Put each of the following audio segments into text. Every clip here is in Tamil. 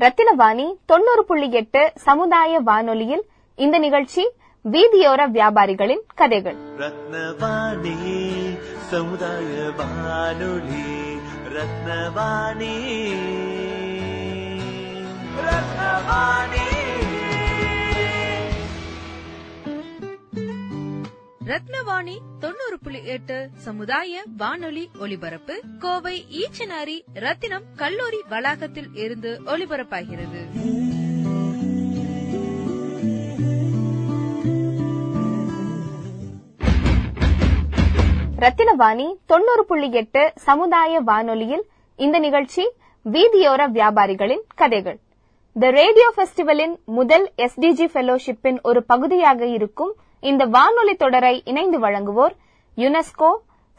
ரத்தினவாணி தொண்ணூறு புள்ளி எட்டு சமுதாய வானொலியில் இந்த நிகழ்ச்சி வீதியோர வியாபாரிகளின் கதைகள். ரத்னவாணி சமுதாய வானொலி ரத்னவாணி. ரத்னவாணி! ரத்னவாணி தொண்ணூறு புள்ளி எட்டு சமுதாய வானொலி ஒலிபரப்பு. கோவை ஈச்சனாரி ரத்தினம் கல்லூரி வளாகத்தில் இருந்து ஒலிபரப்பாகிறது. ரத்தினவாணி தொண்ணூறு புள்ளி எட்டு சமுதாய வானொலியில் இந்த நிகழ்ச்சி வீதியோர வியாபாரிகளின் கதைகள். த ரேடியோ ஃபெஸ்டிவலின் முதல் எஸ்டிஜி ஃபெலோஷிப்பின் ஒரு பகுதியாக இருக்கும் இந்த வானொலி தொடரை இணைந்து வழங்குவோர் யுனெஸ்கோ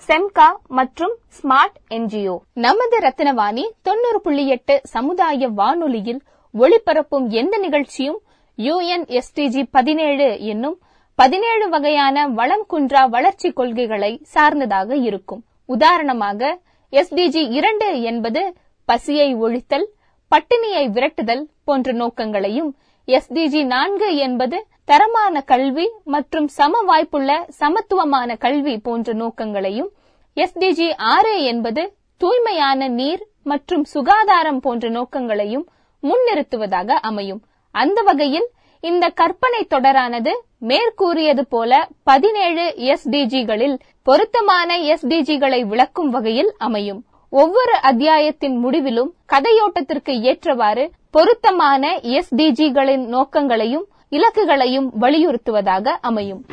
செம்கா மற்றும் ஸ்மார்ட் என்ஜிஓ. நமது ரத்தினவாணி தொண்ணூறு புள்ளி எட்டு சமுதாய வானொலியில் ஒளிபரப்பும் எந்த நிகழ்ச்சியும் யுஎன்எஸ்டிஜி பதினேழு என்னும் பதினேழு வகையான வளம் குன்றா வளர்ச்சி கொள்கைகளை சார்ந்ததாக இருக்கும். உதாரணமாக எஸ்டிஜி இரண்டு என்பது பசியை ஒழித்தல் பட்டினியை விரட்டுதல் போன்ற நோக்கங்களையும் எஸ்டிஜி நான்கு என்பது தரமான கல்வி மற்றும் சம வாய்ப்புள்ள சமத்துவமான கல்வி போன்ற நோக்கங்களையும் எஸ்டிஜி ஆறு என்பது தூய்மையான நீர் மற்றும் சுகாதாரம் போன்ற நோக்கங்களையும் முன்னிறுத்துவதாக அமையும். அந்த வகையில் இந்த கற்பனை தொடரானது மேற்கூறியது போல பதினேழு எஸ்டிஜிகளில் பொருத்தமான எஸ்டிஜிகளை விளக்கும் வகையில் அமையும். ஒவ்வொரு அத்தியாயத்தின் முடிவிலும் கதையோட்டத்திற்கு ஏற்றவாறு பொருத்தமான எஸ்டிஜிகளின் நோக்கங்களையும் இலக்குகளையும் வலியுறுத்துவதாக அமையும்.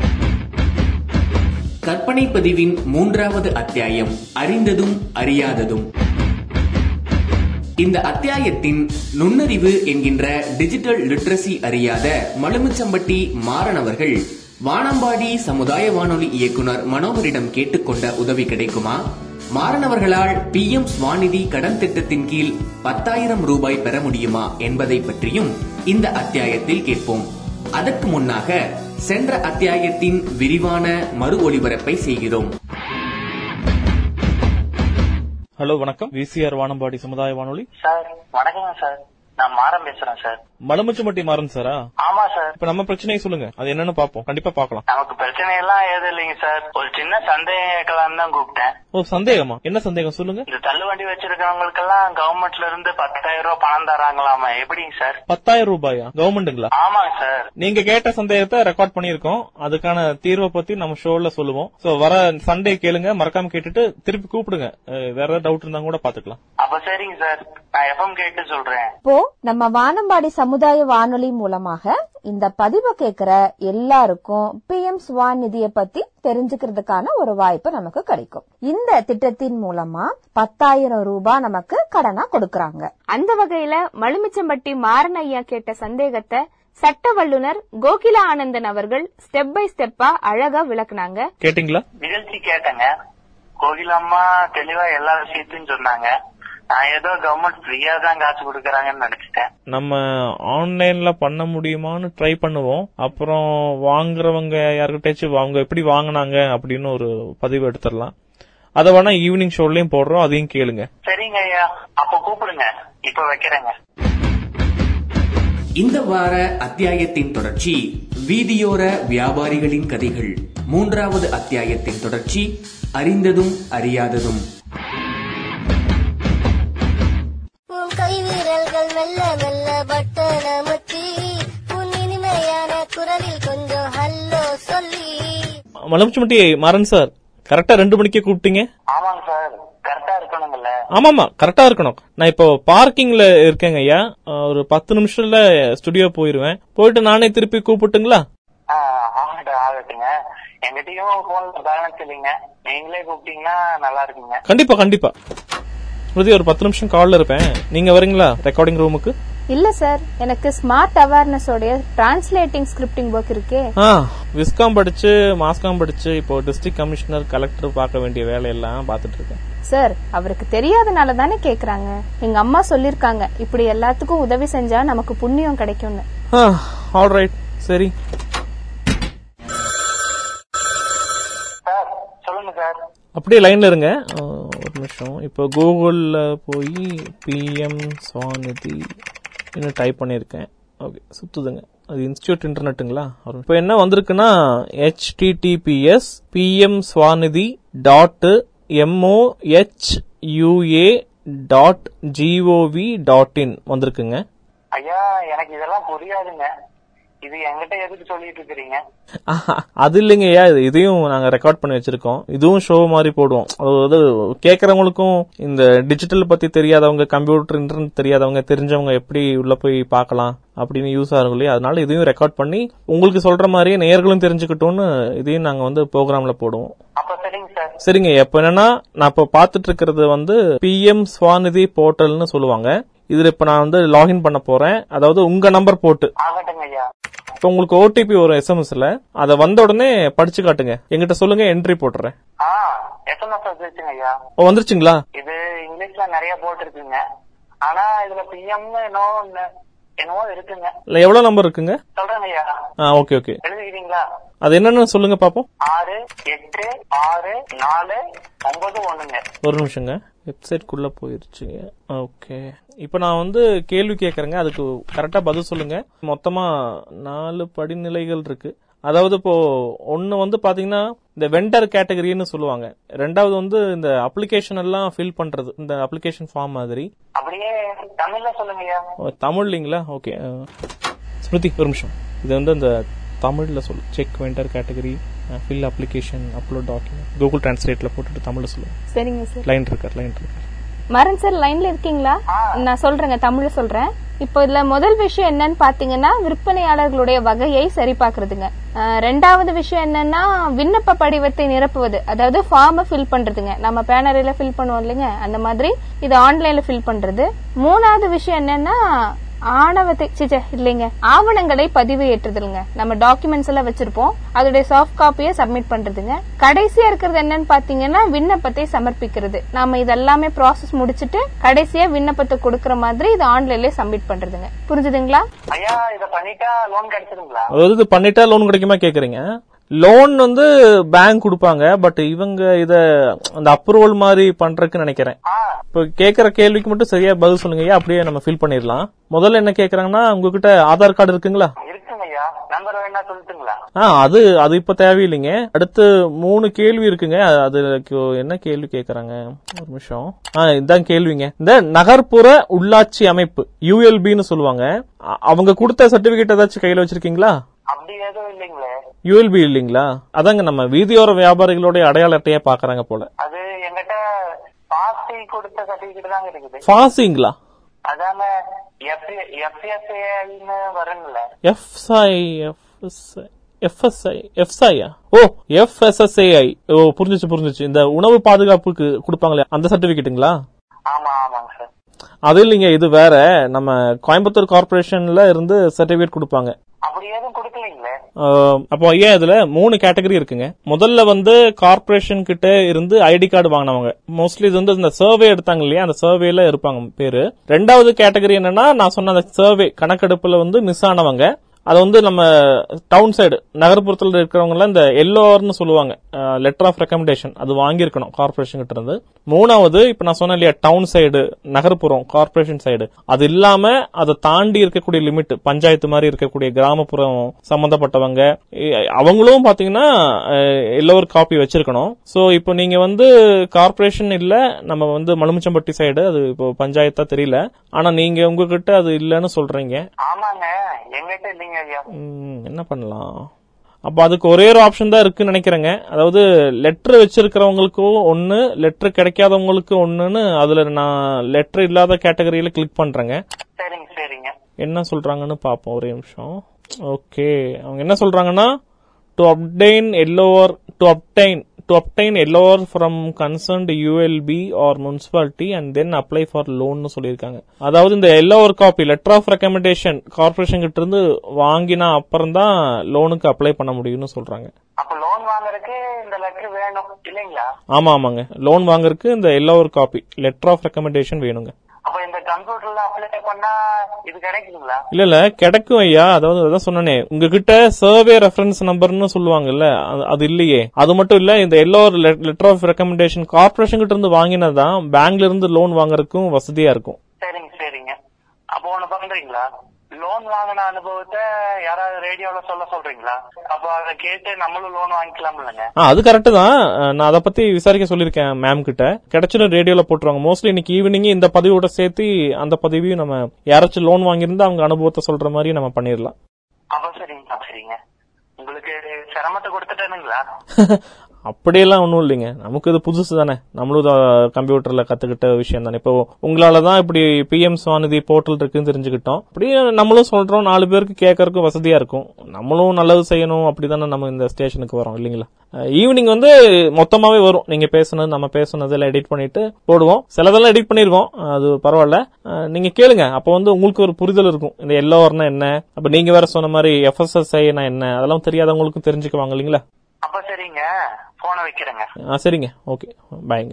கற்பனை பதிவின் மூன்றாவது அத்தியாயம் அறிந்ததும் அறியாததும். இந்த அத்தியாயத்தின் நுண்ணறிவு என்கின்ற டிஜிட்டல் லிட்ரஸி அறியாத மலுமிச்சம்பட்டி மாறனவர்கள் வானம்பாடி சமுதாய வானொலி இயக்குனர் மனோகரிடம் கேட்டுக்கொண்ட உதவி கிடைக்குமா? மாறனவர்களால் பி எம் ஸ்வாநிதி கடன் திட்டத்தின் கீழ் பத்தாயிரம் ரூபாய் பெற முடியுமா என்பதை பற்றியும் இந்த அத்தியாயத்தில் கேட்போம். அதற்கு முன்னாக சென்ற அத்தியாயத்தின் விரிவான மறு ஒளிபரப்பை செய்கிறோம். ஹலோ வணக்கம். விசிஆர் வானம்பாடி சமுதாய வானொலி. சார் வணக்கங்க சார். நான் மாறம் பேசுறேன் சார். மலமுச்சம்பட்டி மாறன் சாரா? ஆமா சார். இப்ப நம்ம பிரச்சனையை சொல்லுங்க. அது என்னன்னு பாப்போம் கண்டிப்பா பார்க்கலாம். நமக்கு பிரச்சனை எல்லாம் ஏதும் இல்லைங்க சார். ஒரு சின்ன சந்தேகம் கேட்கலாம்னு தான் கூப்பிட்டேன். ஓ சந்தேகமா? என்ன சந்தேகம்? சொல்லுங்க. இந்த தள்ளுவண்டி வச்சிருக்கவங்களுக்கெல்லாம் கவர்மெண்ட்ல இருந்து பத்தாயிரம் ரூபாய் பணம் தராங்களாமா? எப்படிங்க சார்? பத்தாயிரம் ரூபாயா? கவர்மெண்ட்டுங்களா ஆமாங்க சார். நீங்க கேட்ட சந்தேகத்தை ரெக்கார்ட் பண்ணிருக்கோம் அதுக்கான தீர்வை பத்தி நம்ம ஷோல சொல்லுவோம். சோ வர சண்டே கேளுங்க. மறக்காம கேட்டுட்டு திருப்பி கூப்பிடுங்க. வேற ஏதாவது டவுட் இருந்தா கூட பாத்துக்கலாம் அப்ப சரிங்க சார். நான் எஃப்எம் கேட்டு சொல்றேன். இப்போ நம்ம வானம்பாடி சமுதாய வானொலி மூலமாக இந்த பதிவை கேட்கிற எல்லாருக்கும் பி எம் ஸ்வான் நிதியை பத்தி தெரிஞ்சுக்கிறதுக்கான ஒரு வாய்ப்பு நமக்கு கிடைக்கும். இந்த திட்டத்தின் மூலமா பத்தாயிரம் ரூபாய் நமக்கு கடனா கொடுக்கறாங்க. அந்த வகையில மலுமிச்சம்பட்டி மாறன் ஐயா கேட்ட சந்தேகத்தை சட்ட வல்லுனர் கோகிலா ஆனந்தன் அவர்கள் ஸ்டெப் பை ஸ்டெப்பா அழகா விளக்குனாங்க. கேட்டீங்களா? நிகழ்ச்சி கேட்டேங்க. கோகிலம்மா தெளிவா எல்லா விஷயத்தையும் சொன்னாங்க. நான் ஏதோ கவர்மெண்ட் ஃப்ரீயா தான் காசு கொடுக்கறாங்கன்னு நினைச்சிட்டேன். நம்ம ஆன்லைன்ல பண்ண முடியுமான்னு ட்ரை பண்ணுவோம். அப்புறம் வாங்குறவங்க யாருக்கிட்டாச்சும் அவங்க எப்படி வாங்குனாங்க அப்படின்னு ஒரு பதிவு எடுத்துடலாம். அதை வேணா ஈவினிங் ஷோலயும் போடுறோம் அதையும் கேளுங்க. சரிங்க ஐயா. அப்ப கூப்பிடுங்க. இப்ப வைக்கிறேங்க. இந்த வார அத்தியாயத்தின் தொடர்ச்சி வீதியோர வியாபாரிகளின் கதைகள். மூன்றாவது அத்தியாயத்தின் தொடர்ச்சி அறிந்ததும் அறியாததும். மலமுச்சுமட்டி மாறன் சார் கரெக்டா ரெண்டு மணிக்கே கூப்பிட்டீங்க? ஆமாங்க சார் கரெக்டா இருக்கணுங்கல்ல ஆமாமா கரெக்டா இருக்கணும். நான் இப்போ பார்க்கிங்ல இருக்கேங்க ஐயா. ஒரு பத்து நிமிஷத்துல ஸ்டுடியோ போயிருவேன். போயிட்டு நானே திருப்பி கூப்பிட்டுங்களா? எங்கிட்டயும் போன்ல நீங்களே கூப்பிட்டீங்கன்னா நல்லா இருக்குங்க. கண்டிப்பா கண்டிப்பா. ஒரு பத்து நிமிஷம் கால்ல இருப்பேன். நீங்க வரீங்களா ரெக்கார்டிங் ரூமுக்கு இல்ல சார் எனக்கு ஸ்மார்ட் அவேர்னஸ் உடைய டிரான்ஸ்லேட்டிங் ஸ்கிரிப்டிங் ஒர்க் இருக்கே. ஆ விஸ்காம் படிச்சு மாஸ்காம் படிச்சு இப்போ டிஸ்ட்ரிக்ட் கமிஷனர் கலெக்டர் பார்க்க வேண்டிய வேலையெல்லாம் பார்த்துட்டு இருக்கேன். சார் அவருக்கு தெரியாதனால தானே கேக்குறாங்க. எங்க அம்மா சொல்லிருக்காங்க. இப்படி எல்லாத்துக்கும் உதவி செஞ்சா நமக்கு புண்ணியம் கிடைக்கும்னு. ஆல் ரைட் சரி. சார் சொல்லுங்க சார் அப்படியே லைன்ல இருங்க. ஒரு நிமிஷம். இப்போ கூகுள்ல போய் பிஎம் சுவாநிதி இன்னும் டைப் பண்ணியிருக்கேன். ஓகே சுத்துதுங்க. அது இன்ஸ்டியூட் இன்டர்நெட்டுங்களா இப்போ என்ன வந்திருக்குன்னா HTTPS PM Svanidhi dot MOHUA dot GOV dot in வந்திருக்குங்க. ஐயா எனக்கு இதெல்லாம் புரியாதுங்க. இது என்கிட்ட எதுக்கு சொல்லிட்டு இருக்கிறீங்க? அது இல்லைங்கய்யா இது இதையும் நாங்க ரெக்கார்ட் பண்ணி வச்சிருக்கோம். இதுவும் ஷோ மாதிரி போடுவோம். அதாவது கேக்குறவங்களுக்கும் இந்த டிஜிட்டல் பத்தி தெரியாதவங்க கம்ப்யூட்டர் இன்டர்நெட் தெரியாதவங்க தெரிஞ்சவங்க எப்படி உள்ள போய் பார்க்கலாம் அப்படின்னு யூஸ் ஆகும் இல்லையா? அதனால இதையும் ரெக்கார்ட் பண்ணி உங்களுக்கு சொல்ற மாதிரியே நேயர்களும் தெரிஞ்சுக்கிட்டோம்னு இதையும் நாங்க வந்து ப்ரோக்ராம்ல போடுவோம். சரிங்க சார். சரிங்க இப்ப என்னன்னா நான் இப்ப பாத்துட்டு இருக்கிறது வந்து பிஎம் ஸ்வாநிதி போர்ட்டல்னு சொல்லுவாங்க. இதுல இப்ப நான் வந்து லாகின் பண்ண போறேன். அதாவது உங்க நம்பர் போட்டு. இப்ப உங்களுக்கு ஓடிபி வரும் எஸ்எம்எஸ்ல அத வந்த உடனே படிச்சு காட்டுங்க. எங்கிட்ட சொல்லுங்க என்ட்ரி போட்டுறேன். எஸ்எம்எஸ் வந்துருச்சுங்க ஐயா. ஓ வந்துருச்சுங்களா? இது இங்கிலீஷ்ல நிறைய போட்டிருக்குங்க. ஆனா இதுல பிஎம்னு என்னவோ என்னவோ இருக்குங்க. இல்ல எவ்வளவு நம்பர் இருக்குங்க? சொல்றேங்க ஐயா. ஆ ஓகே ஓகே எழுதிக்கிறீங்களா அது என்னன்னு சொல்லுங்க பாப்போம். ஆறு எட்டு ஆறு நாலு ஒன்பது ஒண்ணுங்க. ஒரு நிமிஷங்க. வெப்சைட் குள்ள போயிருச்சுங்க ஓகே இப்போ நான் வந்து கேள்வி கேக்குறேங்க. அதுக்கு கரெக்டா பதில் சொல்லுங்க. மொத்தமா நாலு படிநிலைகள் இருக்கு. அதாவது இப்போ ஒன்னு வந்து பாத்தீங்கன்னா இந்த வெண்டர் கேட்டகரின்னு சொல்லுவாங்க. ரெண்டாவது வந்து இந்த அப்ளிகேஷன் எல்லாம் ஃபில் பண்றது இந்த அப்ளிகேஷன் ஃபார்ம் மாதிரி. அப்படியே தமிழ்ல சொல்லுங்க ஐயா. ஓ, தமிழ்லிங்களா ஓகே ஸ்மிருதி ஒரு நிமிஷம். இது வந்து இந்த தமிழ்ல சொல்லு check vendor category fill application upload document Google டிரான்ஸ்லேட்ல போட்டுட்டு தமிழ்ல சொல்லுங்க சரிங்க சார் லைன் இருக்கார் லைன் இருக்கார். மரன் சார் லைன்ல இருக்கீங்களா? நான் சொல்றேங்க தமிழ்ல சொல்றேன். இப்போ இதுல முதல் விஷயம் என்னன்னு பாத்தீங்கன்னா விற்பனையாளர்களுடைய வகையை சரி பாக்குறதுங்க அஹ், ரெண்டாவது விஷயம் என்னன்னா விண்ணப்ப படிவத்தை நிரப்புவது. அதாவது ஃபார்மை ஃபில் பண்றதுங்க. நம்ம பேனரில ஃபில் பண்ணுவோம் இல்லைங்க அந்த மாதிரி இது ஆன்லைன்ல ஃபில் பண்றது. மூணாவது விஷயம் என்னன்னா ஆணவத்தை சிச்சே இல்லைங்க. ஆவணங்களை பதிவு ஏற்றுதலுங்க நம்ம டாக்குமெண்ட்ஸ் எல்லாம் வச்சிருப்போம். அதோடைய சாஃப்ட் காப்பியை சப்மிட் பண்றதுங்க. கடைசியா இருக்கிறது என்னன்னு பாத்தீங்கன்னா விண்ணப்பத்தை சமர்ப்பிக்கிறது. நாம இதெல்லாமே ப்ராசஸ் முடிச்சிட்டு கடைசியா விண்ணப்பத்தை கொடுக்கற மாதிரி இது ஆன்லைன்லயே சப்மிட் பண்றதுங்க. புரிஞ்சுதுங்களா? ஐயா இத பண்ணிட்டா லோன் கிடைச்சிருங்களா? அதாவது இது பண்ணிட்டா லோன் கிடைக்குமா கேக்குறீங்க? லோன் வந்து பேங்க் கொடுப்பாங்க பட் இவங்க இத அந்த அப்ரூவல் மாதிரி பண்றதுக்கு நினைக்கிறேன். இப்போ கேக்குற கேள்விக்கு மட்டும் சரியா பதில் சொல்லுங்க ஐயா அப்படியே நம்ம ஃபில் பண்ணிடலாம். முதல்ல என்ன கேக்குறாங்கன்னா உங்ககிட்ட ஆதார் கார்டு இருக்குங்களா? ஆ அது அது இப்ப தேவையில்லைங்க. அடுத்து மூணு கேள்வி இருக்குங்க. அதுக்கு என்ன கேள்வி கேக்குறாங்க? ஒரு நிமிஷம். ஆ இதான் கேள்விங்க. இந்த நகர்ப்புற உள்ளாட்சி அமைப்பு யூஎல்பின்னு சொல்லுவாங்க. அவங்க கொடுத்த சர்டிபிகேட் ஏதாச்சும் கையில வச்சிருக்கீங்களா? யூஎல்பி இல்லைங்களா. அதாங்க நம்ம வீதியோர வியாபாரிகளுடைய அடையாள அட்டையா பாக்குறாங்க போல. அது கொடுத்த சர்டிபிகேட் தாங்க இருக்குது வருங்கள எஃப்ஐ எஃப்எஸ்ஐ எஃப்எஸ்ஐ எஃப்ஐயா ஓ எஃப்எஸ்எஸ்ஏஐ ஓ புரிஞ்சுச்சு புரிஞ்சுச்சு இந்த உணவு பாதுகாப்புக்கு கொடுப்பாங்களே அந்த சர்டிபிகேட்டுங்களா ஆமா ஆமாங்க சார் அது இல்லைங்க இது வேற நம்ம கோயம்புத்தூர் கார்பரேஷன்ல இருந்து சர்டிபிகேட் கொடுப்பாங்க அப்படி எதுவும் கொடுக்கலீங்களே அப்போ ஐயா இதுல மூணு கேட்டகரி இருக்குங்க. முதல்ல வந்து கார்பரேஷன் கிட்ட இருந்து ஐடி கார்டு வாங்கினவங்க. மோஸ்ட்லி இது வந்து இந்த சர்வே எடுத்தாங்க இல்லையா? அந்த சர்வேல இருப்பாங்க பேரு. ரெண்டாவது கேட்டகரி என்னன்னா நான் சொன்ன அந்த சர்வே கணக்கெடுப்புல வந்து மிஸ் ஆனவங்க. அது வந்து நம்ம டவுன் சைடு நகர்ப்புறத்தில் இருக்கிறவங்கலாம் இந்த எல்லோர்னு சொல்லுவாங்க. லெட்டர் ஆஃப் ரெக்கமெண்டேஷன் அது வாங்கியிருக்கணும் கார்பரேஷன் கிட்ட இருந்து. மூணாவது இப்ப நான் சொன்னேன் இல்லையா டவுன் சைடு நகர்ப்புறம் கார்பரேஷன் சைடு அது இல்லாம அதை தாண்டி இருக்கக்கூடிய லிமிட் பஞ்சாயத்து மாதிரி இருக்கக்கூடிய கிராமப்புறம் சம்பந்தப்பட்டவங்க அவங்களும் பாத்தீங்கன்னா எல்லோரும் காப்பி வச்சிருக்கணும். சோ இப்போ நீங்க வந்து கார்பரேஷன் இல்ல நம்ம வந்து மலுமிச்சம்பட்டி சைடு அது இப்போ பஞ்சாயத்தா தெரியல. ஆனா நீங்க உங்ககிட்ட அது இல்லன்னு சொல்றீங்க. ஆமாங்க. எங்கிட்ட இல்லைங்க ஐயா. என்ன பண்ணலாம்? அப்ப அதுக்கு ஒரே ஒரு ஆப்ஷன் தான் இருக்குன்னு நினைக்கிறேங்க. அதாவது லெட்டர் வச்சிருக்கிறவங்களுக்கும் ஒன்னு லெட்டர் கிடைக்காதவங்களுக்கு ஒண்ணுன்னு அதுல நான் லெட்டர் இல்லாத கேட்டகரியில கிளிக் பண்றேங்க. சரிங்க சரிங்க. என்ன சொல்றாங்கன்னு பாப்போம் ஒரே நிமிஷம். ஓகே அவங்க என்ன சொல்றாங்கன்னா to obtain LoR to obtain to obtain LoR from concerned ULB or municipality and then apply for லோன்னு சொல்லியிருக்காங்க. அதாவது இந்த LoR copy letter of recommendation corporation கிட்ட இருந்து வாங்கினா அப்புறம் தான் லோனுக்கு அப்ளை பண்ண முடியும்னு சொல்றாங்க. அப்ப லோன் வாங்குறதுக்கு இந்த லெட்டர் வேணும் இல்லைங்களா? ஆமா ஆமாங்க. லோன் வாங்குறதுக்கு இந்த LoR copy letter of recommendation வேணுங்க. அப்ப இந்த கம்ப்யூட்டர்ல அப்ளை பண்ணா இது கிடைக்குங்களா இல்ல இல்ல கிடைக்கும் ஐயா. அதாவது அதான் சொன்னனே. உங்ககிட்ட சர்வே ரெஃபரன்ஸ் நம்பர்னு சொல்லுவாங்கல்ல அது- அது இல்லையே. அது மட்டும் இல்ல இந்த LOR letter of recommendation corporation கிட்ட இருந்து வாங்கினதான் பேங்க்ல இருந்து லோன் வாங்குறதுக்கும் வசதியா இருக்கும். சரிங்க சரிங்க. அப்போ ஒண்ணு பண்றீங்களா? லோன் வாங்கின அனுபவத்தை யாராவது ரேடியோல சொல்ல சொல்றீங்களா? அப்போ அதை கேட்டு நம்மளும் லோன் வாங்கிக்கலாம் இல்லைங்க. அது கரெக்ட் தான். நான் அதை பத்தி விசாரிக்க சொல்லியிருக்கேன் மேம் கிட்ட. கிடைச்சிடும் ரேடியோல போட்டுருவாங்க. மோஸ்ட்லி இன்னைக்கு ஈவினிங் இந்த பதிவோட சேர்த்து அந்த பதிவையும் நம்ம யாராச்சும் லோன் வாங்கியிருந்தா அவங்க அனுபவத்தை சொல்ற மாதிரி நம்ம பண்ணிடலாம். அப்ப சரிங்க சரிங்க. உங்களுக்கு சிரமத்தை கொடுத்துட்டேனுங்களா? அப்படியெல்லாம் ஒன்றும் இல்லைங்க. நமக்கு இது புதுசு தானே. நம்மளும் கம்ப்யூட்டர்ல கத்துக்கிட்ட விஷயம் தானே. இப்போ உங்களால தான் இப்படி பிஎம் சுவாநிதி போர்ட்டல் இருக்குன்னு தெரிஞ்சுக்கிட்டோம். அப்படியே நம்மளும் சொல்றோம். நாலு பேருக்கு கேட்கறதுக்கும் வசதியா இருக்கும். நம்மளும் நல்லது செய்யணும். அப்படி தானே நம்ம இந்த ஸ்டேஷனுக்கு வரோம் இல்லைங்களா? ஈவினிங் வந்து மொத்தமாவே வரும். நீங்க பேசுனது நம்ம பேசுனது எல்லாம் எடிட் பண்ணிட்டு போடுவோம். சிலதெல்லாம் எடிட் பண்ணிருக்கோம் அது பரவாயில்ல. நீங்கள் நீங்க கேளுங்க. அப்போ வந்து உங்களுக்கு ஒரு புரிதல் இருக்கும். இந்த எல்லோர்னா என்ன? அப்போ நீங்க வேற சொன்ன மாதிரி எஃப்எஸ்எஸ்ஐனா என்ன? அதெல்லாம் தெரியாதவங்களுக்கும் தெரிஞ்சுக்குவாங்க இல்லைங்களா? அப்ப சரிங்க. வைக்கிறேங்க. ஆ சரிங்க. ஓகே. பாய்ங்க.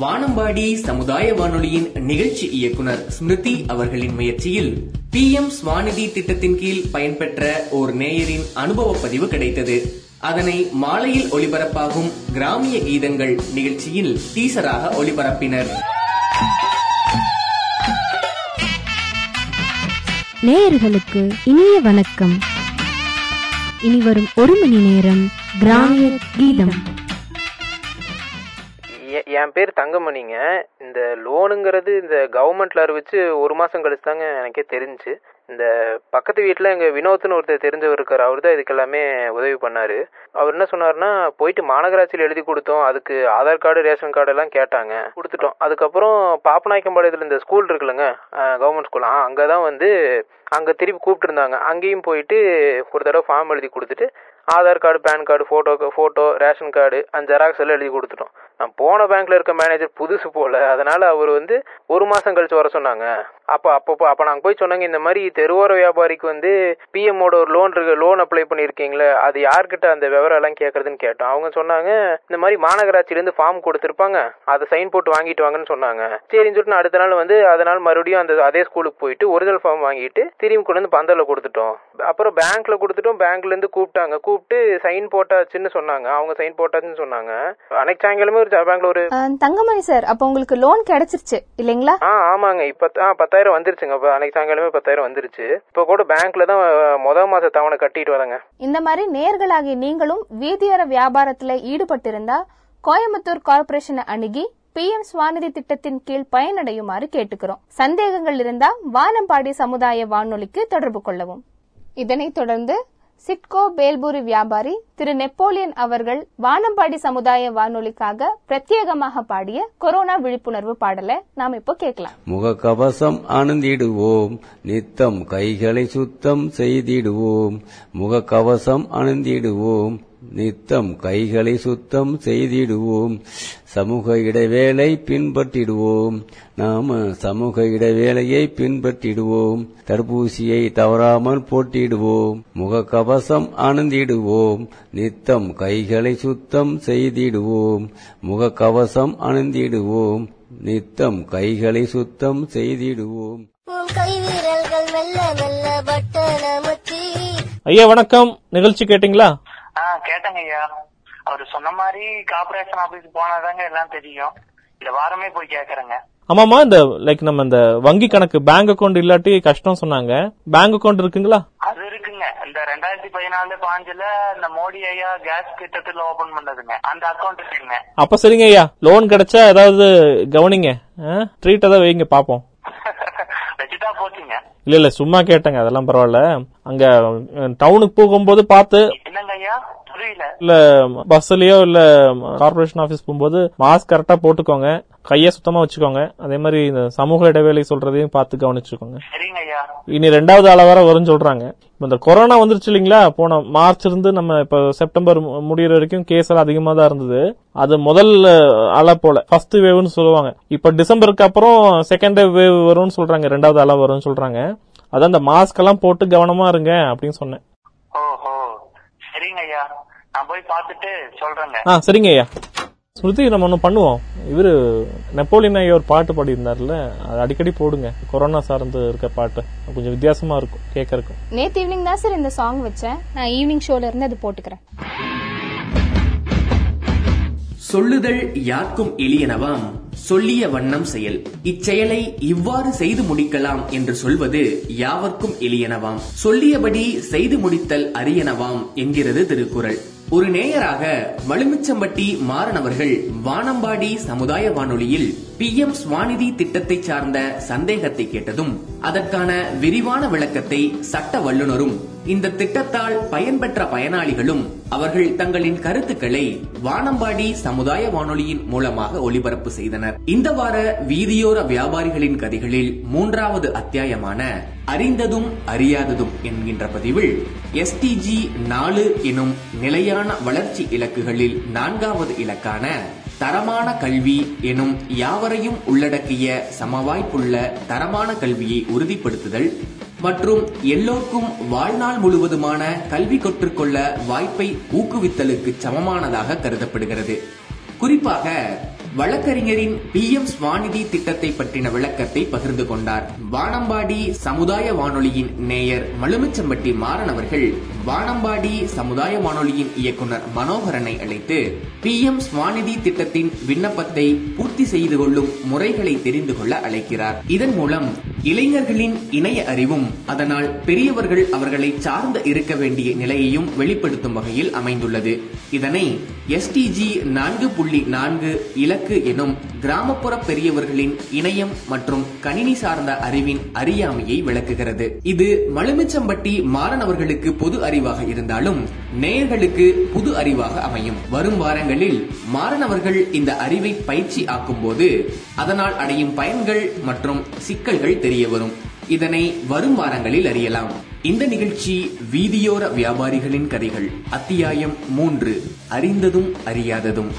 வானம்பாடி சமுதாய வானொலியின் நிகழ்ச்சி இயக்குனர் ஸ்மிருதி அவர்களின் முயற்சியில் பி எம் ஸ்வாநிதி திட்டத்தின் கீழ் பயன்பெற்ற ஓர் நேயரின் அனுபவ பதிவு கிடைத்தது. அதனை மாலையில் ஒளிபரப்பாகும் கிராமிய கீதங்கள் நிகழ்ச்சியில் டீசராக ஒளிபரப்பினர். நேயர்களுக்கு இனிய வணக்கம். இனி வரும் ஒரு மணி நேரம் கிராமிய கீதம். என் பேர் தங்கமணிங்க. இந்த லோனுங்கிறது இந்த கவர்மெண்ட்ல அறிவிச்சு ஒரு மாசம் கழிச்சு தாங்க எனக்கே தெரிஞ்சுச்சு இந்த பக்கத்து வீட்டில் எங்கள் வினோத்னு ஒருத்தர் தெரிஞ்சவர் இருக்கார் அவர் தான் இதுக்கு எல்லாமே உதவி பண்ணார். அவர் என்ன சொன்னார்னா போயிட்டு மாநகராட்சியில் எழுதி கொடுத்தோம் அதுக்கு ஆதார் கார்டு ரேஷன் கார்டு எல்லாம் கேட்டாங்க கொடுத்துட்டோம். அதுக்கப்புறம் பாப்பநாயக்கம்பாளையத்தில் இந்த ஸ்கூல் இருக்குல்லங்க கவர்மெண்ட் ஸ்கூல் அங்கே தான் வந்து அங்கே திருப்பி கூப்பிட்டுருந்தாங்க. அங்கேயும் போயிட்டு ஒரு தடவை ஃபார்ம் எழுதி கொடுத்துட்டு Aadhaar card PAN card photo photo ration card அந்த ஜெராக்ஸ் எல்லாம் எழுதி கொடுத்துட்டோம். நான் போன பேங்க்ல இருக்க மேனேஜர் புதுசு போல. அதனால அவர் வந்து ஒரு மாசம் கழிச்சு வர சொன்னாங்க. அப்போ அப்பப்போ அப்போ நாங்கள் போய் சொன்னாங்க இந்த மாதிரி தெருவோர வியாபாரிக்கு வந்து பிஎம்மோட ஒரு லோன் இருக்கு லோன் அப்ளை பண்ணியிருக்கீங்களே அது யார்கிட்ட அந்த விவரம் எல்லாம் கேட்கறதுன்னு கேட்டோம். அவங்க சொன்னாங்க இந்த மாதிரி மாநகராட்சியிலேருந்து ஃபார்ம் கொடுத்துருப்பாங்க அதை சைன் போட்டு வாங்கிட்டு வாங்கன்னு சொன்னாங்க. சரின்னு சொல்லிட்டு அடுத்த நாள் வந்து அதனால மறுபடியும் அந்த அதே ஸ்கூலுக்கு போயிட்டு ஒரிஜினல் ஃபார்ம் வாங்கிட்டு திரும்பி கொண்டு வந்து பந்தலில் கொடுத்துட்டோம். அப்புறம் பேங்க்ல கொடுத்துட்டோம் பேங்க்ல இருந்து கூப்பிட்டாங்க. கூப்பிட்டு சைன் போட்டாச்சுன்னு சொன்னாங்க. அவங்க சைன் போட்டாச்சுன்னு சொன்னாங்க. அன்னைக்கு சாயங்காலமே அஹ், தங்கமணி சார் அப்ப உங்களுக்கு லோன் கிடைச்சிருச்சு இல்லைங்களா? ஆ ஆமாங்க. இப்ப பத்தாயிரம் வந்துருச்சுங்க. அன்னைக்கு சாயங்காலமே பத்தாயிரம் வந்துருச்சு. இப்ப கூட பேங்க்ல தான் முத மாச தவணை கட்டிட்டு வரேங்க. இந்த மாதிரி நேர்களாகிய நீங்களும் வீதியோர வியாபாரத்துல ஈடுபட்டிருந்தா கோயம்புத்தூர் கார்ப்பரேஷனை அணுகி பிஎம் ஸ்வாநிதி திட்டத்தின் கீழ் பயனடையுமாறு கேட்டுக்கிறோம். சந்தேகங்கள் இருந்தா வானம்பாடி சமுதாய வானொலிக்கு தொடர்பு கொள்ளவும். இதனைத் தொடர்ந்து சிட்கோ பேல்பூரி வியாபாரி திரு நெப்போலியன் அவர்கள் வானம்பாடி சமுதாய வானொலிக்காக பிரத்யேகமாக பாடிய கொரோனா விழிப்புணர்வு பாடலை நாம் இப்போ கேட்கலாம். முகக்கவசம் அணிந்திடுவோம் நித்தம் கைகளை சுத்தம் செய்திடுவோம் முகக்கவசம் அணிந்திடுவோம் நித்தம் கைகளை சுத்தம் செய்திடுவோம். சமூக இடைவேளை பின்பற்றிடுவோம். நாம சமூக இடைவேளையை பின்பற்றிடுவோம். தடுப்பூசியை தவறாமல் போட்டிடுவோம். முகக்கவசம் அணிந்திடுவோம். நித்தம் கைகளை சுத்தம் செய்திடுவோம். முகக்கவசம் அணிந்திடுவோம். நித்தம் கைகளை சுத்தம் செய்திடுவோம். ஐயா வணக்கம். நிகழ்ச்சி கேட்டிங்களா? ஆ கேட்டேங்க ஐயா. அவரு சொன்ன மாதிரி கார்பரேஷன் ஆபீஸ் போனாதாங்க எல்லாம் தெரியும். இந்த வாரமே போய் கேக்குறேங்க. ஆமாமா இந்த லைக் நம்ம இந்த வங்கி கணக்கு பேங்க் அக்கவுண்ட் இல்லாட்டி கஷ்டம் சொன்னாங்க. பேங்க் அக்கவுண்ட் இருக்குங்களா? அது இருக்குங்க. இந்த ரெண்டாயிரத்தி பதினாலு பாஞ்சுல இந்த மோடி ஐயா கேஸ் திட்டத்துல ஓபன் பண்ணதுங்க. அந்த அக்கவுண்ட் இருக்குங்க. அப்ப சரிங்க ஐயா. லோன் கிடைச்சா ஏதாவது கவனிங்க. ட்ரீட் ஏதாவது வைங்க பாப்போம். வச்சுட்டா போச்சுங்க. இல்ல இல்ல சும்மா கேட்டேங்க. அதெல்லாம் பரவாயில்ல. அங்க டவுனுக்கு போகும்போது பார்த்து என்னங்க ஐயா? இல்ல பஸ்லயோ இல்ல கார்பரேஷன் ஆபீஸ் போகும்போது மாஸ்க் கரெக்டா போட்டுக்கோங்க. கைய சுத்தமா வச்சுக்கோங்க. அதே மாதிரி இந்த சமூக இடைவேளை சொல்றதையும் பார்த்து கவனிச்சுக்கோங்க. இனி ரெண்டாவது அலை வர வரும்னு சொல்றாங்க. இந்த கொரோனா வந்துருச்சு இல்லைங்களா? போன மார்ச் இருந்து நம்ம இப்ப செப்டம்பர் முடியற வரைக்கும் கேஸ் எல்லாம் அதிகமா தான் இருந்தது. அது முதல் அலை போல. ஃபர்ஸ்ட் வேவ்னு சொல்லுவாங்க. இப்ப டிசம்பருக்கு அப்புறம் செகண்ட் வேவ் வரும்னு சொல்றாங்க. ரெண்டாவது அலை வரும்னு சொல்றாங்க. அதான் இந்த மாஸ்க் எல்லாம் போட்டு கவனமா இருங்க அப்படின்னு சொன்னேன். ஓஹோ. சரிங்க ஐயா. போய் பார்த்துட்டு சொல்றேங்க. ஆ சரிங்க ஐயா. ஸ்மிருதி நம்ம ஒன்று பண்ணுவோம். இவரு நெப்போலியன் ஐயா ஒரு பாட்டு பாடியிருந்தார்ல அது அடிக்கடி போடுங்க. கொரோனா சார்ந்து இருக்க பாட்டு. கொஞ்சம் வித்தியாசமா இருக்கும் கேட்கறதுக்கு நேத்து ஈவினிங் தான் சார் இந்த சாங் வச்சேன். நான் ஈவினிங் ஷோல இருந்து அது போட்டுக்கிறேன். சொல்லுதல் யார்க்கும் எளியனவாம் சொல்லிய வண்ணம் செயல். இச்செயலை இவ்வாறு செய்து முடிக்கலாம் என்று சொல்வது யாவர்க்கும் எளியனவாம். சொல்லியபடி செய்து முடித்தல் அரியனவாம் என்கிறது திருக்குறள். ஒரு நேயராக மலுமிச்சம்பட்டி மாறன் அவர்கள் வானம்பாடி சமுதாய வானொலியில் பி எம் ஸ்வாநிதி திட்டத்தை சார்ந்த சந்தேகத்தை கேட்டதும் அதற்கான விரிவான விளக்கத்தை சட்ட வல்லுநரும் இந்த திட்டத்தால் பயன்பெற்ற பயனாளிகளும் அவர்கள் தங்களின் கருத்துக்களை வானம்பாடி சமுதாய வானொலியின் மூலமாக ஒளிபரப்பு செய்தனர். இந்த வார வீதியோர வியாபாரிகளின் கதைகளில் மூன்றாவது அத்தியாயமான அறிந்ததும் அறியாததும் என்கின்ற பதிவில் எஸ்டிஜி நாலு எனும் நிலையான வளர்ச்சி இலக்குகளில் நான்காவது இலக்கான தரமான கல்வி எனும் யாவரையும் உள்ளடக்கிய சமவாய்ப்புள்ள தரமான கல்வியை உறுதிப்படுத்துதல் மற்றும் எல்லோருக்கும் வாழ்நாள் முழுவதுமான கல்வி கற்றுக்கொள்ள வாய்ப்பை ஊக்குவித்தலுக்கு சமமானதாக கருதப்படுகிறது. குறிப்பாக வழக்கறிஞரின் பி. எம். ஸ்வாநிதி திட்டத்தை பற்றின விளக்கத்தை பகிர்ந்து கொண்டார். வானம்பாடி சமுதாய வானொலியின் நேயர் மலுமிச்சம்பட்டி மாறன் அவர்கள் வானம்பாடி சமுதாய வானொலியின் இயக்குனர் மனோகரனை அழைத்து பி எம் ஸ்வாநிதி திட்டத்தின் விண்ணப்பத்தை பூர்த்தி செய்து கொள்ளும் முறைகளை தெரிந்து கொள்ள அழைக்கிறார். இதன் மூலம் இளைஞர்களின் இணைய அறிவும் அதனால் பெரியவர்கள் அவர்களை சார்ந்து இருக்க வேண்டிய நிலையையும் வெளிப்படுத்தும் வகையில் அமைந்துள்ளது. இதனை எஸ்டிஜி நான்கு புள்ளி நான்கு இலக்கு எனும் கிராமப்புற பெரியவர்களின் இணையம் மற்றும் கணினி சார்ந்த அறிவின் அறியாமையை விளக்குகிறது. இது மலுமிச்சம்பட்டி மாணவர்களுக்கு பொது அறிவு அறிவாக இருந்தாலும் நேயர்களுக்கு புது அறிவாக அமையும். வரும் வாரங்களில் மாணவர்கள் இந்த அறிவை பயிற்சி ஆக்கும் போது அதனால் அடையும் பயன்கள் மற்றும் சிக்கல்கள் தெரிய வரும். இதனை வரும் வாரங்களில் அறியலாம். இந்த நிகழ்ச்சி வீதியோர வியாபாரிகளின் கதைகள். அத்தியாயம் மூன்று. அறிந்ததும் அறியாததும்.